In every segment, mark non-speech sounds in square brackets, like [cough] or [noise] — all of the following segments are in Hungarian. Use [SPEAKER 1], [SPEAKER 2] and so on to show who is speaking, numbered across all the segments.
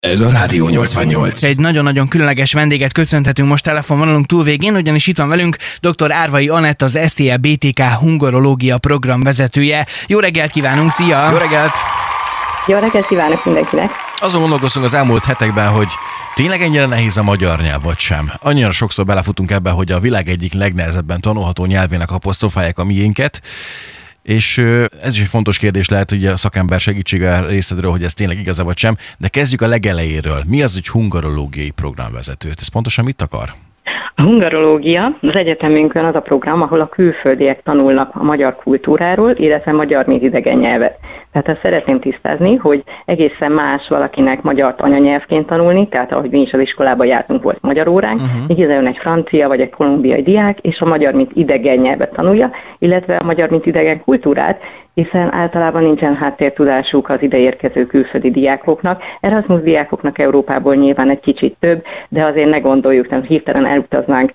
[SPEAKER 1] Ez a Rádió 88.
[SPEAKER 2] Egy nagyon-nagyon különleges vendéget köszönhetünk most telefonvonalunk túlvégén, ugyanis itt van velünk dr. Árvai Anett, az STL BTK Hungarológia program vezetője. Jó reggelt kívánunk, szia!
[SPEAKER 3] Jó reggelt!
[SPEAKER 4] Jó reggelt kívánok mindenkinek!
[SPEAKER 3] Azon gondolkoztunk az elmúlt hetekben, hogy tényleg ennyire nehéz a magyar nyelv, vagy sem. Annyira sokszor belefutunk ebbe, hogy a világ egyik legnehezebben tanulható nyelvének apostrofálják a miénket, és ez is egy fontos kérdés lehet, hogy a szakember segítsége részedről, hogy ez tényleg igaz vagy sem, de kezdjük a legelejéről. Mi az, hogy hungarológiai programvezető? Ez pontosan mit akar?
[SPEAKER 4] A hungarológia az egyetemünkön az a program, ahol a külföldiek tanulnak a magyar kultúráról, illetve magyar mint idegen nyelvet. Tehát azt szeretném tisztázni, hogy egészen más valakinek magyar anyanyelvként tanulni, tehát ahogy mi is az iskolában jártunk, volt magyar óránk, uh-huh. így egy francia vagy egy kolumbiai diák, és a magyar mint idegen nyelvet tanulja, illetve a magyar mint idegen kultúrát, hiszen általában nincsen háttértudásuk az ideérkező külföldi diákoknak. Erasmus diákoknak Európából nyilván egy kicsit több, de azért ne gondoljuk, nem hirtelen elutaznánk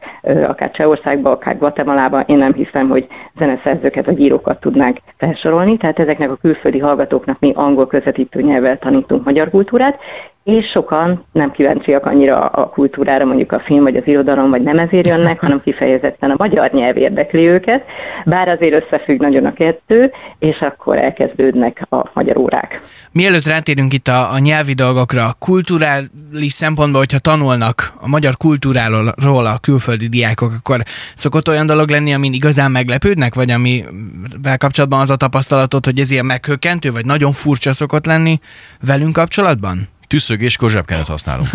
[SPEAKER 4] akár Csehországba, akár Guatemalába, én nem hiszem, hogy zeneszerzőket vagy írókat tudnánk felsorolni, tehát ezeknek a külföldi hallgatóknak mi angol közvetítő nyelvvel tanítunk magyar kultúrát, és sokan nem kíváncsiak annyira a kultúrára, mondjuk a film vagy az irodalom, vagy nem ezért jönnek, hanem kifejezetten a magyar nyelv érdekli őket, bár azért összefügg nagyon a kettő, és akkor elkezdődnek a magyar órák.
[SPEAKER 2] Mielőtt rátérünk itt a, a nyelvi dolgokra, kulturális szempontból, hogyha tanulnak a magyar kultúráról a külföldi diákok, akkor szokott olyan dolog lenni, amin igazán meglepődnek, vagy amivel kapcsolatban az a tapasztalatot, hogy ez ilyen meghökkentő, vagy nagyon furcsa szokott lenni velünk kapcsolatban?
[SPEAKER 3] Tüsszögéskor zsebkenőt használunk.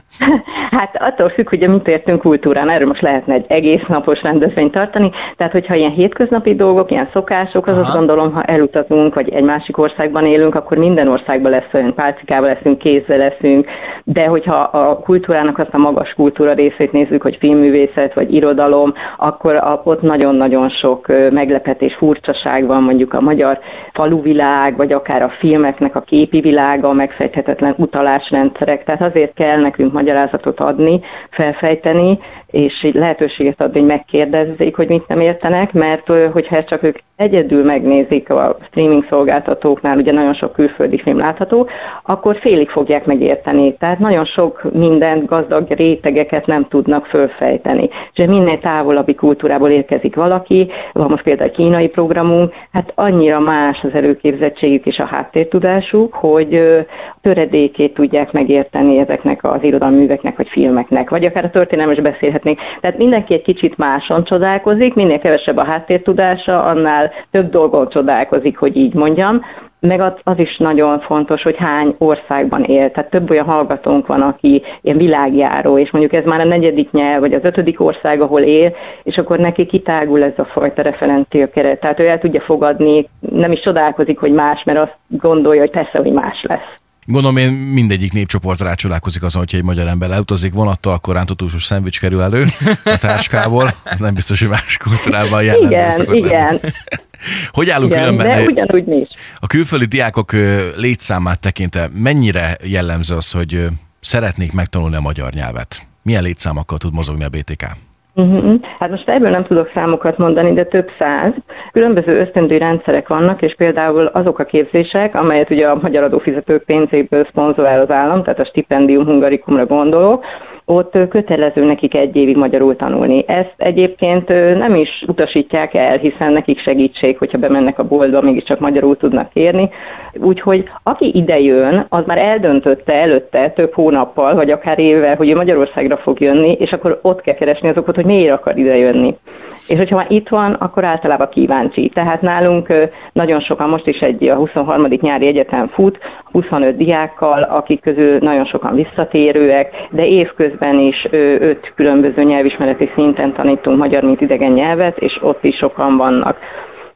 [SPEAKER 3] [laughs]
[SPEAKER 4] hát attól függ, hogy mit értünk kultúrán, erről most lehetne egy egész napos rendezvényt tartani, tehát hogyha ilyen hétköznapi dolgok, ilyen szokások, az azt gondolom, ha elutazunk, vagy egy másik országban élünk, akkor minden országban lesz olyan pálcikával leszünk, kézzel leszünk, de hogyha a kultúrának azt a magas kultúra részét nézzük, hogy filmművészet, vagy irodalom, akkor ott nagyon-nagyon sok meglepetés, furcsaság van, mondjuk a magyar faluvilág, vagy akár a filmeknek a képi világa, megfejthetetlen utalásrendszerek, tehát azért kell nekünk magyarázatot adni, felfejteni, és így lehetőséget adni, hogy megkérdezzék, hogy mit nem értenek, mert hogyha csak ők egyedül megnézik a streaming szolgáltatóknál, ugye nagyon sok külföldi film látható, akkor félig fogják megérteni. Tehát nagyon sok mindent, gazdag rétegeket nem tudnak fölfejteni. És minél távolabbi kultúrából érkezik valaki, van most például kínai programunk, hát annyira más az előképzettségük és a háttértudásuk, hogy töredékét tudják megérteni ezeknek az irodalmi műveknek vagy filmeknek, vagy akár a történelmes beszélhetnék. Tehát mindenki egy kicsit máson csodálkozik, minél kevesebb a háttértudása, annál több dolgon csodálkozik, hogy így mondjam. Meg az, az is nagyon fontos, hogy hány országban él. Tehát több olyan hallgatónk van, aki ilyen világjáró, és mondjuk ez már a negyedik nyelv, vagy az ötödik ország, ahol él, és akkor neki kitágul ez a fajta referencia keret. Tehát ő el tudja fogadni, nem is csodálkozik, hogy más, mert azt gondolja, hogy persze, hogy más lesz.
[SPEAKER 3] Gondolom én mindegyik népcsoport rácsodálkozik azon, hogyha egy magyar ember elutazik vonattal, akkor rántotósos szendvics kerül elő a táskából. Nem biztos, hogy más kultúrában jellemző
[SPEAKER 4] igen, igen. Lenni. [laughs]
[SPEAKER 3] Hogy állunk
[SPEAKER 4] igen,
[SPEAKER 3] különben?
[SPEAKER 4] De ugyanúgy mi is.
[SPEAKER 3] A külföldi diákok létszámát tekintve mennyire jellemző az, hogy szeretnék megtanulni a magyar nyelvet? Milyen létszámokkal tud mozogni a BTK?
[SPEAKER 4] Uh-huh. Hát most ebből nem tudok számokat mondani, de több száz. Különböző ösztöndíj rendszerek vannak, és például azok a képzések, amelyet ugye a magyar adófizetők pénzéből szponzorál az állam, tehát a stipendium hungarikumra gondolok, ott kötelező nekik egy évig magyarul tanulni. Ezt egyébként nem is utasítják el, hiszen nekik segítség, hogyha bemennek a boltba, mégiscsak magyarul tudnak kérni. Úgyhogy aki ide jön, az már eldöntötte előtte több hónappal, vagy akár évvel, hogy ő Magyarországra fog jönni, és akkor ott kell keresni azokat, hogy miért akar ide jönni. És hogyha már itt van, akkor általában kíváncsi. Tehát nálunk nagyon sokan, most is egy a 23. nyári egyetem fut, 25 diákkal, akik közül nagyon sokan visszatérőek, de évközben is öt különböző nyelvismereti szinten tanítunk magyar, mint idegen nyelvet, és ott is sokan vannak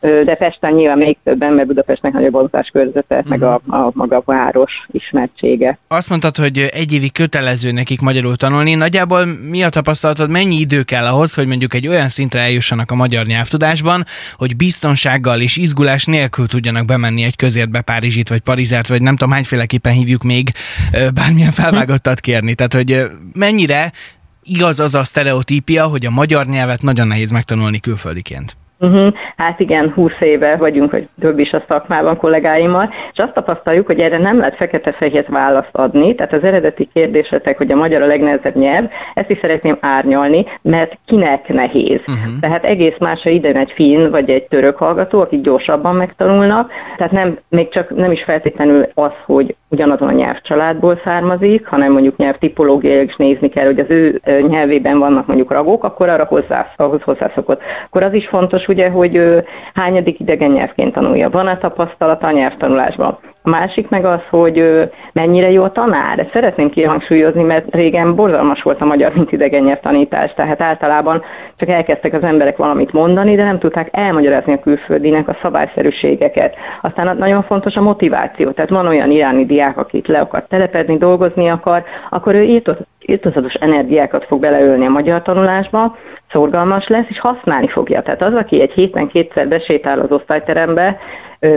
[SPEAKER 4] de Pesten nyilván még többen, mert Budapestnek nagyobb a körzete, uh-huh. meg a, a maga a város ismertsége.
[SPEAKER 2] Azt mondtad, hogy egy évi kötelező nekik magyarul tanulni. Nagyjából mi a tapasztalatod, mennyi idő kell ahhoz, hogy mondjuk egy olyan szintre eljussanak a magyar nyelvtudásban, hogy biztonsággal és izgulás nélkül tudjanak bemenni egy közértbe Párizsit, vagy Parizert, vagy nem tudom hányféleképpen hívjuk még, bármilyen felvágottat kérni. Tehát, hogy mennyire igaz az a sztereotípia, hogy a magyar nyelvet nagyon nehéz megtanulni külföldiként?
[SPEAKER 4] Uh-huh. Hát igen, 20 éve vagyunk, vagy több is a szakmában kollégáimmal, és azt tapasztaljuk, hogy erre nem lehet fekete-fehér választ adni, tehát az eredeti kérdésetek, hogy a magyar a legnehezebb nyelv, ezt is szeretném árnyalni, mert kinek nehéz. Uh-huh. Tehát egész más, ha ide egy finn vagy egy török hallgató, akik gyorsabban megtanulnak, tehát nem, még csak nem is feltétlenül az, hogy ugyanazon a nyelvcsaládból származik, hanem mondjuk nyelvtipológiai is nézni kell, hogy az ő nyelvében vannak mondjuk ragok, akkor arra hozzá, ahhoz hozzászokott. Akkor az is fontos, ugye, hogy hányadik idegen nyelvként tanulja. Van-e tapasztalata a nyelvtanulásban? A másik meg az, hogy mennyire jó a tanár. Ezt szeretném kihangsúlyozni, mert régen borzalmas volt a magyar, mint idegen nyelvtanítás. Tehát általában csak elkezdtek az emberek valamit mondani, de nem tudták elmagyarázni a külföldinek a szabályszerűségeket. Aztán nagyon fontos a motiváció. Tehát van olyan iráni diák, akit le akar telepedni, dolgozni akar, akkor ő írtozatos energiákat fog beleölni a magyar tanulásba, szorgalmas lesz, és használni fogja. Tehát az, aki egy héten kétszer besétál az osztályterembe,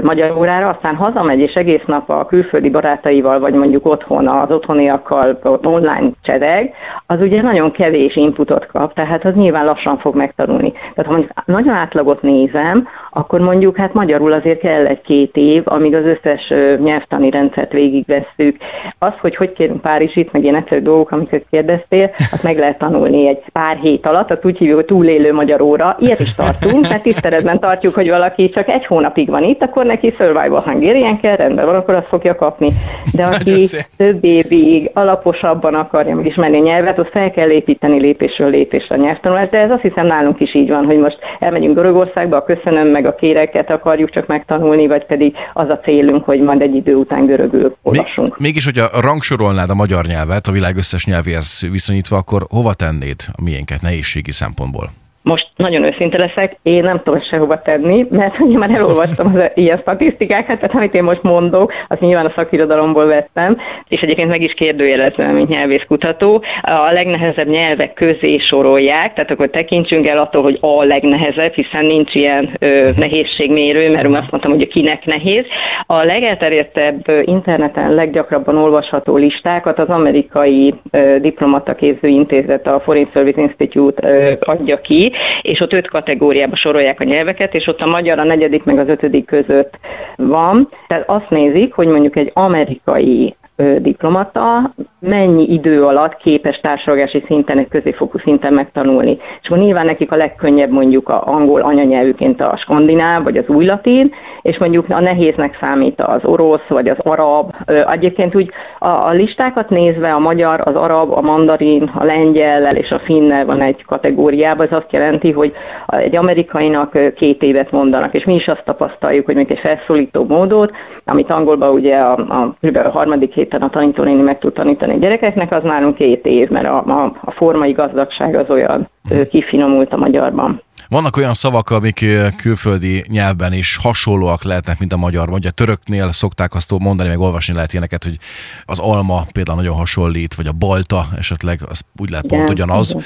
[SPEAKER 4] magyar órára, aztán hazamegy, és egész nap a külföldi barátaival, vagy mondjuk otthon az otthoniakkal online csedeg, az ugye nagyon kevés inputot kap, tehát az nyilván lassan fog megtanulni. Tehát ha mondjuk nagyon átlagot nézem, akkor mondjuk hát magyarul azért kell egy-két év, amíg az összes nyelvtani rendszert végigvesszük. Az, hogy hogy kérünk Párizsit, meg ilyen egyszerű dolgok, amiket kérdeztél, azt meg lehet tanulni egy pár hét alatt, tehát úgy hívjuk, hogy túlélő magyar óra. Ilyet is tartunk, mert tiszteletben tartjuk, hogy valaki csak egy hónapig van itt, akkor neki Survival Hungarian kell, rendben van, akkor azt fogja kapni. De [laughs] aki több évig alaposabban akarja meg ismerni a nyelvet, az fel kell építeni lépésről lépésre a nyelvtanulást, de ez azt hiszem nálunk is így van, hogy most elmegyünk Görögországba, a köszönöm meg a kéreket akarjuk csak megtanulni, vagy pedig az a célunk, hogy majd egy idő után görögül olvasunk.
[SPEAKER 3] Mégis, hogyha rangsorolnád a magyar nyelvet a világ összes nyelvéhez viszonyítva, akkor hova tennéd a miénket nehézségi szempontból?
[SPEAKER 4] Most nagyon őszinte leszek, én nem tudom sehova tenni, mert ugye [laughs] már elolvastam az ilyen statisztikákat, tehát amit én most mondok, az nyilván a szakirodalomból vettem, és egyébként meg is kérdőjelezem, mint nyelvészkutató. A legnehezebb nyelvek közé sorolják, tehát akkor tekintsünk el attól, hogy a legnehezebb, hiszen nincs ilyen ö, nehézségmérő, mert azt mondtam, hogy a kinek nehéz. A legelterjedtebb interneten leggyakrabban olvasható listákat az amerikai ö, diplomata intézet, a Foreign Service Institute ö, adja ki, és ott öt kategóriába sorolják a nyelveket, és ott a magyar a negyedik meg az ötödik között van. Tehát azt nézik, hogy mondjuk egy amerikai diplomata mennyi idő alatt képes társadalmi szinten, egy középfokú szinten megtanulni. És akkor nyilván nekik a legkönnyebb mondjuk a angol anyanyelvűként a skandináv, vagy az új latin, és mondjuk a nehéznek számít az orosz, vagy az arab. Egyébként úgy a, a listákat nézve a magyar, az arab, a mandarin, a lengyellel és a finnel van egy kategóriában, ez azt jelenti, hogy egy amerikainak két évet mondanak, és mi is azt tapasztaljuk, hogy még egy felszólító módot, amit angolban ugye a, a, a harmadik héten a tanítónéni meg tud tanítani a gyerekeknek, az nálunk két év, mert a, a, a formai gazdagság az olyan kifinomult a magyarban.
[SPEAKER 3] Vannak olyan szavak, amik külföldi nyelvben is hasonlóak lehetnek, mint a magyar. Mondja, töröknél szokták azt mondani, meg olvasni lehet ilyeneket, hogy az alma például nagyon hasonlít, vagy a balta esetleg, az úgy lehet pont ugyanaz.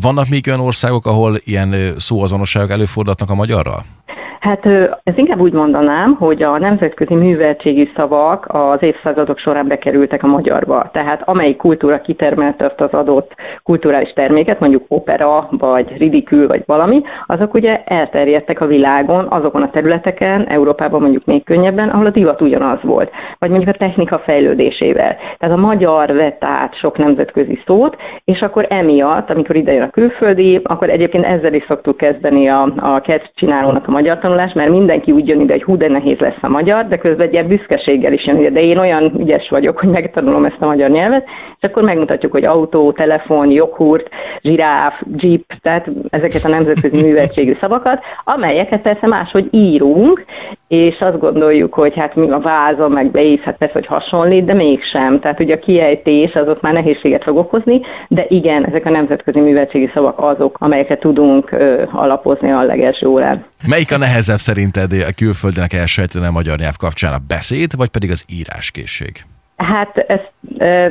[SPEAKER 3] Vannak még olyan országok, ahol ilyen szóazonosságok előfordulhatnak a magyarral?
[SPEAKER 4] Hát ez inkább úgy mondanám, hogy a nemzetközi műveltségi szavak az évszázadok során bekerültek a magyarba. Tehát amelyik kultúra kitermelte azt az adott kulturális terméket, mondjuk opera, vagy ridikül, vagy valami, azok ugye elterjedtek a világon, azokon a területeken, Európában mondjuk még könnyebben, ahol a divat ugyanaz volt. Vagy mondjuk a technika fejlődésével. Tehát a magyar vett át sok nemzetközi szót, és akkor emiatt, amikor idejön a külföldi, akkor egyébként ezzel is szoktuk kezdeni a, a csinálónak a magyar tanulás, mert mindenki úgy jön ide, hogy hú, de nehéz lesz a magyar, de közben egy ilyen büszkeséggel is jön ide, de én olyan ügyes vagyok, hogy megtanulom ezt a magyar nyelvet, és akkor megmutatjuk, hogy autó, telefon, joghurt, zsiráf, jeep, tehát ezeket a nemzetközi [laughs] műveltségű szavakat, amelyeket persze máshogy írunk, és azt gondoljuk, hogy hát mi a vázon, meg beíz, hát persze, hogy hasonlít, de mégsem. Tehát ugye a kiejtés az ott már nehézséget fog okozni, de igen, ezek a nemzetközi műveltségi szavak azok, amelyeket tudunk alapozni a legelső órán.
[SPEAKER 3] Melyik a nehezebb szerinted a külföldinek elsajátítani a magyar nyelv kapcsán a beszéd, vagy pedig az íráskészség?
[SPEAKER 4] Hát ezt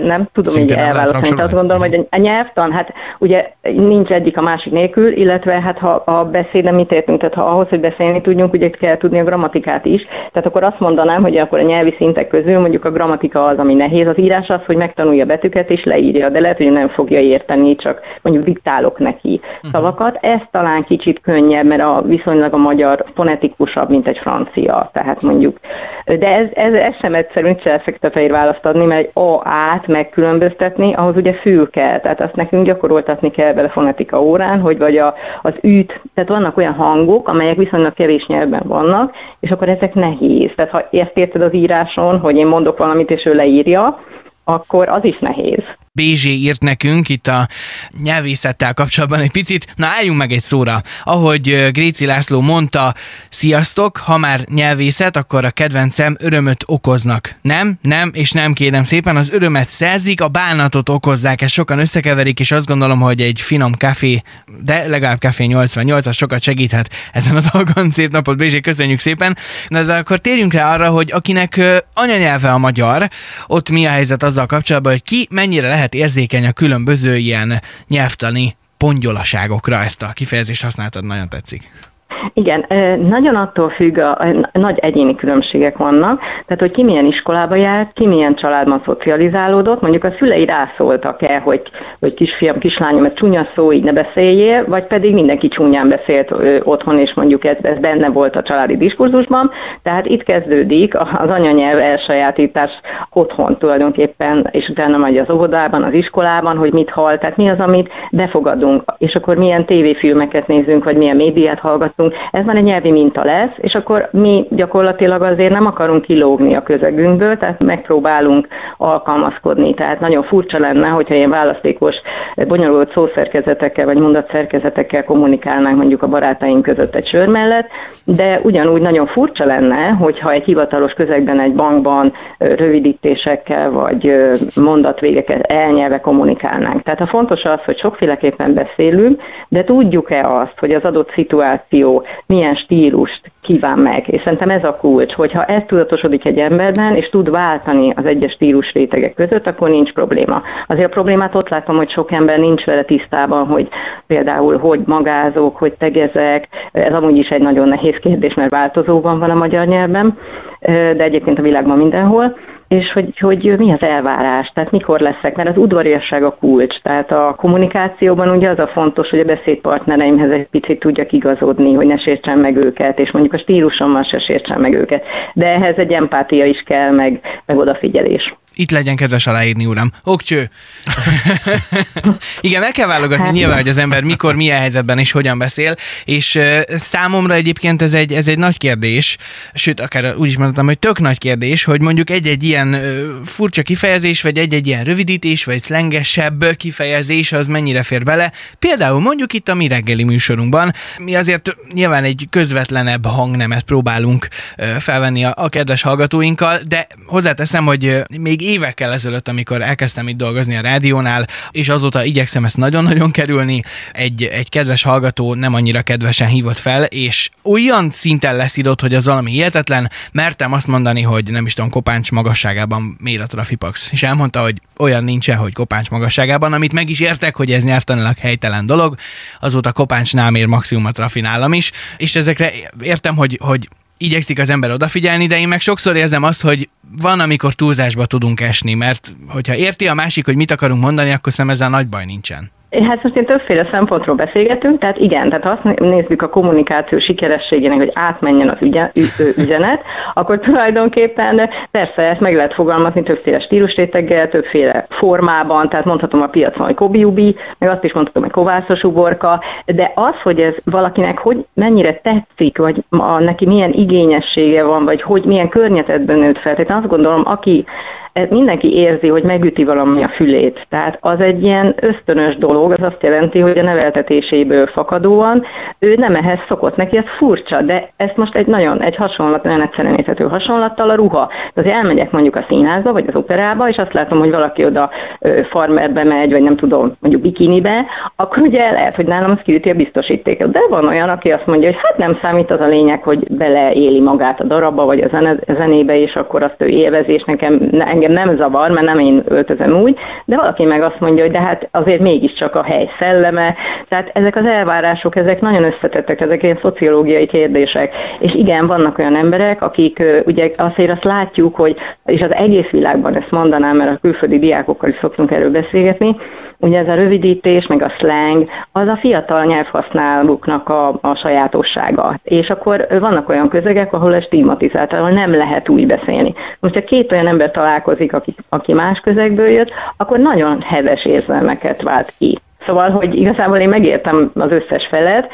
[SPEAKER 4] nem tudom Szinte így elválasztani. Azt gondolom, hogy a nyelvtan, hát ugye nincs egyik a másik nélkül, illetve hát ha a beszéd, mit értünk, tehát ha ahhoz, hogy beszélni tudjunk, ugye kell tudni a grammatikát is. Tehát akkor azt mondanám, hogy akkor a nyelvi szintek közül mondjuk a grammatika az, ami nehéz. Az írás az, hogy megtanulja betűket és leírja, de lehet, hogy nem fogja érteni, csak mondjuk diktálok neki uh-huh. szavakat. Ez talán kicsit könnyebb, mert a, viszonylag a magyar fonetikusabb, mint egy francia. Tehát mondjuk, de ez, ez, ez sem egyszerű, nincs fekete-fehér választ adni, mert egy A át megkülönböztetni, ahhoz ugye fül kell, tehát azt nekünk gyakoroltatni kell vele fonetika órán, hogy vagy a, az üt, tehát vannak olyan hangok, amelyek viszonylag kevés nyelvben vannak, és akkor ezek nehéz. Tehát ha ezt érted az íráson, hogy én mondok valamit, és ő leírja, akkor az is nehéz.
[SPEAKER 2] Bézsé írt nekünk itt a nyelvészettel kapcsolatban egy picit. Na álljunk meg egy szóra. Ahogy Gréci László mondta, sziasztok, ha már nyelvészet, akkor a kedvencem örömöt okoznak. Nem, nem, és nem kérem szépen, az örömet szerzik, a bánatot okozzák, ezt sokan összekeverik, és azt gondolom, hogy egy finom kávé, de legalább kávé 88 az sokat segíthet ezen a dolgon. Szép napot, Bézsé, köszönjük szépen. Na de akkor térjünk rá arra, hogy akinek anyanyelve a magyar, ott mi a helyzet azzal kapcsolatban, hogy ki mennyire lehet lehet érzékeny a különböző ilyen nyelvtani pongyolaságokra, ezt a kifejezést használtad, nagyon tetszik.
[SPEAKER 4] Igen, nagyon attól függ, a, nagy egyéni különbségek vannak, tehát hogy ki milyen iskolába járt, ki milyen családban szocializálódott, mondjuk a szülei rászóltak-e, hogy, hogy kisfiam, kislányom, ez csúnya szó, így ne beszéljél, vagy pedig mindenki csúnyán beszélt otthon, és mondjuk ez, ez benne volt a családi diskurzusban, tehát itt kezdődik az anyanyelv elsajátítás otthon tulajdonképpen, és utána majd az óvodában, az iskolában, hogy mit hall, tehát mi az, amit befogadunk, és akkor milyen tévéfilmeket nézünk, vagy milyen médiát hallgatunk, ez már egy nyelvi minta lesz, és akkor mi gyakorlatilag azért nem akarunk kilógni a közegünkből, tehát megpróbálunk alkalmazkodni. Tehát nagyon furcsa lenne, hogyha ilyen választékos, bonyolult szószerkezetekkel vagy mondatszerkezetekkel kommunikálnánk mondjuk a barátaink között egy sör mellett, de ugyanúgy nagyon furcsa lenne, hogyha egy hivatalos közegben, egy bankban rövidítésekkel vagy mondatvégekkel elnyelve kommunikálnánk. Tehát a fontos az, hogy sokféleképpen beszélünk, de tudjuk-e azt, hogy az adott szituáció milyen stílust kíván meg. És szerintem ez a kulcs, hogyha ez tudatosodik egy emberben, és tud váltani az egyes stílus rétegek között, akkor nincs probléma. Azért a problémát ott látom, hogy sok ember nincs vele tisztában, hogy például hogy magázok, hogy tegezek. Ez amúgy is egy nagyon nehéz kérdés, mert változóban van a magyar nyelvben, de egyébként a világban mindenhol és hogy, hogy mi az elvárás, tehát mikor leszek, mert az udvariasság a kulcs, tehát a kommunikációban ugye az a fontos, hogy a beszédpartnereimhez egy picit tudjak igazodni, hogy ne sértsem meg őket, és mondjuk a stílusommal se sértsem meg őket, de ehhez egy empátia is kell, meg, meg odafigyelés.
[SPEAKER 2] Itt legyen kedves aláírni, uram. Okcső. Igen, meg kell válogatni hát, nyilván, hogy az ember mikor, milyen helyzetben és hogyan beszél, és számomra egyébként ez egy, ez egy nagy kérdés, sőt, akár úgy is mondhatom, hogy tök nagy kérdés, hogy mondjuk egy-egy ilyen furcsa kifejezés, vagy egy-egy ilyen rövidítés, vagy szlengesebb kifejezés, az mennyire fér bele. Például mondjuk itt a mi reggeli műsorunkban, mi azért nyilván egy közvetlenebb hangnemet próbálunk felvenni a, a kedves hallgatóinkkal, de hozzáteszem, hogy még évekkel ezelőtt, amikor elkezdtem itt dolgozni a rádiónál, és azóta igyekszem ezt nagyon-nagyon kerülni, egy, egy kedves hallgató nem annyira kedvesen hívott fel, és olyan szinten lesz idott, hogy az valami hihetetlen, mertem azt mondani, hogy nem is tudom, kopáncs magasságában mér a trafipax. És elmondta, hogy olyan nincsen, hogy kopáncs magasságában, amit meg is értek, hogy ez nyelvtanilag helytelen dolog, azóta kopáncsnál mér maximum a trafi is, és ezekre értem, hogy, hogy igyekszik az ember odafigyelni, de én meg sokszor érzem azt, hogy van, amikor túlzásba tudunk esni, mert hogyha érti a másik, hogy mit akarunk mondani, akkor szerintem ezzel nagy baj nincsen.
[SPEAKER 4] Hát most én többféle szempontról beszélgetünk, tehát igen, tehát ha azt nézzük a kommunikáció sikerességének, hogy átmenjen az ügye, üzenet, akkor tulajdonképpen persze ezt meg lehet fogalmazni többféle stílusréteggel, többféle formában, tehát mondhatom a piacon, hogy kobiubi, meg azt is mondhatom, hogy kovászos uborka, de az, hogy ez valakinek hogy mennyire tetszik, vagy a, neki milyen igényessége van, vagy hogy milyen környezetben nőtt fel, tehát azt gondolom, aki mindenki érzi, hogy megüti valami a fülét. Tehát az egy ilyen ösztönös dolog, az azt jelenti, hogy a neveltetéséből fakadóan ő nem ehhez szokott, neki ez furcsa, de ezt most egy nagyon, egy hasonlat, nagyon egyszerűen érthető hasonlattal a ruha. Tehát elmegyek mondjuk a színházba, vagy az operába, és azt látom, hogy valaki oda farmerbe megy, vagy nem tudom, mondjuk bikinibe, akkor ugye lehet, hogy nálam az kiüti a biztosítékot. De van olyan, aki azt mondja, hogy hát nem számít az a lényeg, hogy beleéli magát a darabba, vagy a zenébe, és akkor azt ő élvezi, és nekem, engem nem zavar, mert nem én öltözöm úgy, de valaki meg azt mondja, hogy de hát azért mégiscsak a hely szelleme. Tehát ezek az elvárások, ezek nagyon összetettek, ezek ilyen szociológiai kérdések. És igen, vannak olyan emberek, akik ugye azért azt látjuk, hogy, és az egész világban ezt mondanám, mert a külföldi diákokkal is szoktunk erről beszélgetni, ugye ez a rövidítés, meg a slang, az a fiatal nyelvhasználóknak a, a sajátossága. És akkor vannak olyan közegek, ahol ez stigmatizált, ahol nem lehet úgy beszélni. Most, ha két olyan ember találkozik, aki, aki más közegből jött, akkor nagyon heves érzelmeket vált ki. Szóval, hogy igazából én megértem az összes felet,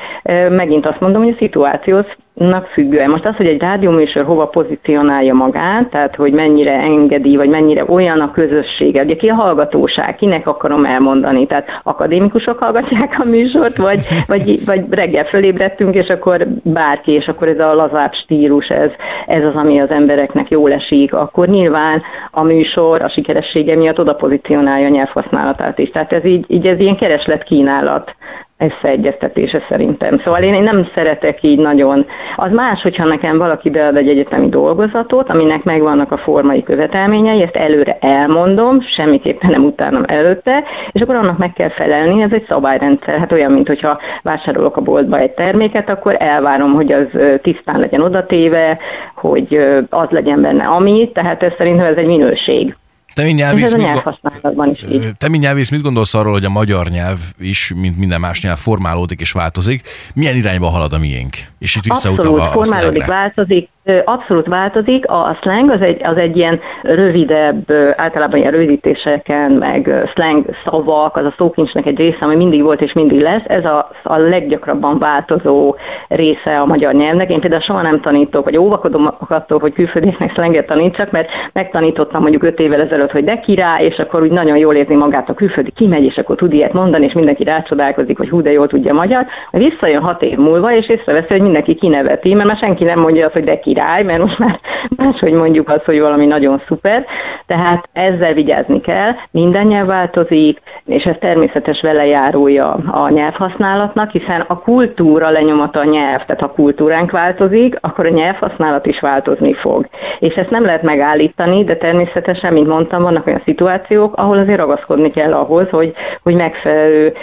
[SPEAKER 4] megint azt mondom, hogy a szituációhoz nak függően. Most az, hogy egy rádióműsor hova pozícionálja magát, tehát hogy mennyire engedi, vagy mennyire olyan a közössége, ugye ki a hallgatóság, kinek akarom elmondani, tehát akadémikusok hallgatják a műsort, vagy, vagy, vagy reggel fölébredtünk, és akkor bárki, és akkor ez a lazább stílus, ez, ez az, ami az embereknek jól esik, akkor nyilván a műsor a sikeressége miatt oda pozícionálja a nyelvhasználatát is. Tehát ez így, így ez ilyen kereslet-kínálat összeegyeztetése szerintem. Szóval én, én nem szeretek így nagyon. Az más, hogyha nekem valaki bead egy egyetemi dolgozatot, aminek megvannak a formai követelményei, ezt előre elmondom, semmiképpen nem utánom előtte, és akkor annak meg kell felelni, ez egy szabályrendszer. Hát olyan, mint hogyha vásárolok a boltba egy terméket, akkor elvárom, hogy az tisztán legyen odatéve, hogy az legyen benne ami, tehát ez szerintem ez egy minőség.
[SPEAKER 3] Te, mint nyelvész,
[SPEAKER 4] mit, nyelvhasználatban is így.
[SPEAKER 3] te, mint nyelvész, mit gondolsz arról, hogy a magyar nyelv is, mint minden más nyelv, formálódik és változik? Milyen irányba halad a miénk? És itt
[SPEAKER 4] Abszolút, formálódik, változik, Abszolút változik, a slang az egy, az egy ilyen rövidebb, általában ilyen rövidítéseken, meg slang szavak, az a szókincsnek egy része, ami mindig volt és mindig lesz. Ez a, a leggyakrabban változó része a magyar nyelvnek. Én például soha nem tanítok, vagy óvakodom attól, hogy külföldieknek slanget tanítsak, mert megtanítottam mondjuk öt évvel ezelőtt, hogy de király, és akkor úgy nagyon jól érzi magát a külföldi, kimegy, és akkor tud ilyet mondani, és mindenki rácsodálkozik, hogy hú, de jól tudja magyar. Visszajön hat év múlva, és észreveszi, hogy mindenki kineveti, mert már senki nem mondja azt, hogy de király király, mert most már máshogy mondjuk azt, hogy valami nagyon szuper, tehát ezzel vigyázni kell, minden nyelv változik, és ez természetes velejárója a nyelvhasználatnak, hiszen a kultúra lenyomata a nyelv, tehát ha kultúránk változik, akkor a nyelvhasználat is változni fog. És ezt nem lehet megállítani, de természetesen, mint mondtam, vannak olyan szituációk, ahol azért ragaszkodni kell ahhoz, hogy, hogy megfelelő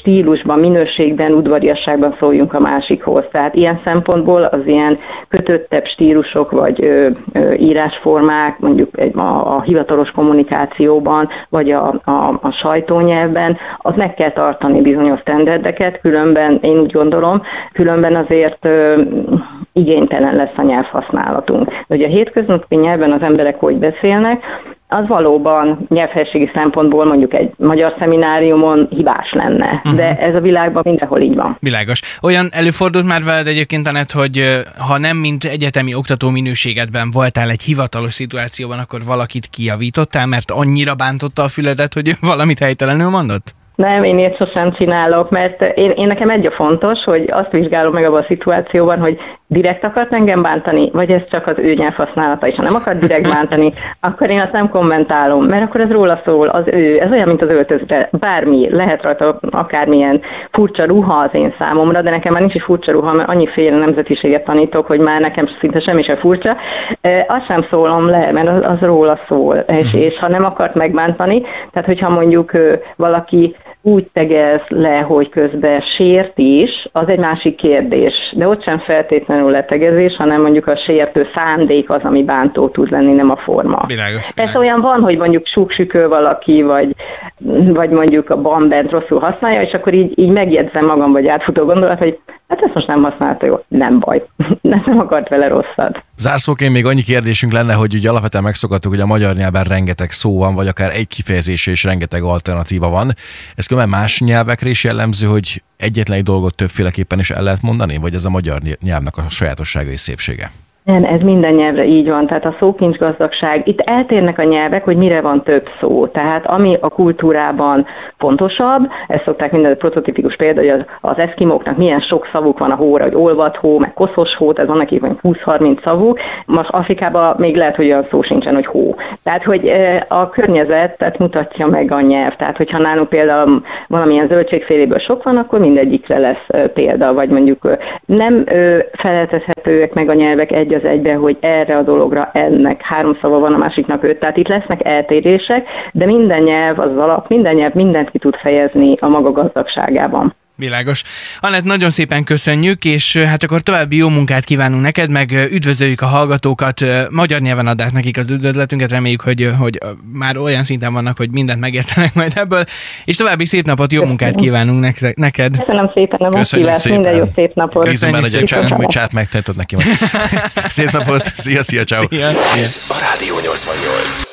[SPEAKER 4] stílusban, minőségben, udvariasságban szóljunk a másikhoz. Tehát ilyen szempontból az ilyen kötöttebb stílusok vagy ö, ö, írásformák, mondjuk egy, a, a hivatalos kommunikációban, vagy a, a, a sajtónyelvben, az meg kell tartani bizonyos standardeket, különben én úgy gondolom, különben azért ö, igénytelen lesz a nyelvhasználatunk. De ugye a hétköznapi nyelven az emberek hogy beszélnek, az valóban nyelvhelységi szempontból mondjuk egy magyar szemináriumon hibás lenne. Uh-huh. De ez a világban mindenhol így van.
[SPEAKER 2] Világos. Olyan előfordult már veled egyébként, Anett, hogy ha nem mint egyetemi oktató minőségedben voltál egy hivatalos szituációban, akkor valakit kijavítottál, mert annyira bántotta a füledet, hogy [laughs] valamit helytelenül mondott?
[SPEAKER 4] Nem, én ilyet sosem csinálok, mert én, én nekem egy a fontos, hogy azt vizsgálom meg abban a szituációban, hogy direkt akart engem bántani, vagy ez csak az ő nyelvhasználata, és ha nem akart direkt bántani, akkor én azt nem kommentálom, mert akkor ez róla szól, az ő, ez olyan, mint az öltözre, bármi, lehet rajta akármilyen furcsa ruha az én számomra, de nekem már nincs is furcsa ruha, mert annyiféle nemzetiséget tanítok, hogy már nekem szinte semmi sem furcsa, e, azt sem szólom le, mert az, az róla szól, és, és ha nem akart megbántani, tehát hogyha mondjuk valaki úgy tegez le, hogy közben sért is, az egy másik kérdés. De ott sem feltétlenül letegezés, hanem mondjuk a sértő szándék az, ami bántó tud lenni, nem a forma.
[SPEAKER 2] Világos.
[SPEAKER 4] Ez olyan van, hogy mondjuk súksükő valaki, vagy, vagy mondjuk a bambent rosszul használja, és akkor így, így megjegyzem magam, vagy átfutó gondolat, hogy hát ezt most nem használta jó, nem baj, [laughs] nem akart vele rosszat.
[SPEAKER 3] Zárszóként még annyi kérdésünk lenne, hogy ugye alapvetően megszokhattuk, hogy a magyar nyelven rengeteg szó van, vagy akár egy kifejezés és rengeteg alternatíva van. Ez különben más nyelvekre is jellemző, hogy egyetlen egy dolgot többféleképpen is el lehet mondani, vagy ez a magyar nyelvnek a sajátossága és szépsége?
[SPEAKER 4] Nem, ez minden nyelvre így van, tehát a szókincs gazdagság. Itt eltérnek a nyelvek, hogy mire van több szó. Tehát ami a kultúrában fontosabb, ezt szokták minden prototipikus példa, hogy az, eszkimóknak milyen sok szavuk van a hóra, hogy olvat hó, meg koszos hó, tehát vannak így 20-30 szavuk. Most Afrikában még lehet, hogy olyan szó sincsen, hogy hó. Tehát, hogy a környezetet mutatja meg a nyelv. Tehát, hogyha nálunk például valamilyen zöldségféléből sok van, akkor mindegyikre lesz példa, vagy mondjuk nem feleltethetőek meg a nyelvek egy egy az egybe, hogy erre a dologra ennek három szava van, a másiknak öt. Tehát itt lesznek eltérések, de minden nyelv az alap, minden nyelv mindent ki tud fejezni a maga gazdagságában.
[SPEAKER 2] Világos. Anett, nagyon szépen köszönjük, és hát akkor további jó munkát kívánunk neked, meg üdvözöljük a hallgatókat. Magyar nyelven adták nekik az üdvözletünket, reméljük, hogy, hogy már olyan szinten vannak, hogy mindent megértenek [laughs] majd ebből. És további szép napot, jó munkát kívánunk neked.
[SPEAKER 4] Köszönöm szépen a meghívást, minden jó szép napot.
[SPEAKER 3] Köszönjük már, hogy a csát, csát megtentott neki. [laughs] szép napot, szia, szia, ciao. Szia.
[SPEAKER 1] szia. a Rádió 88.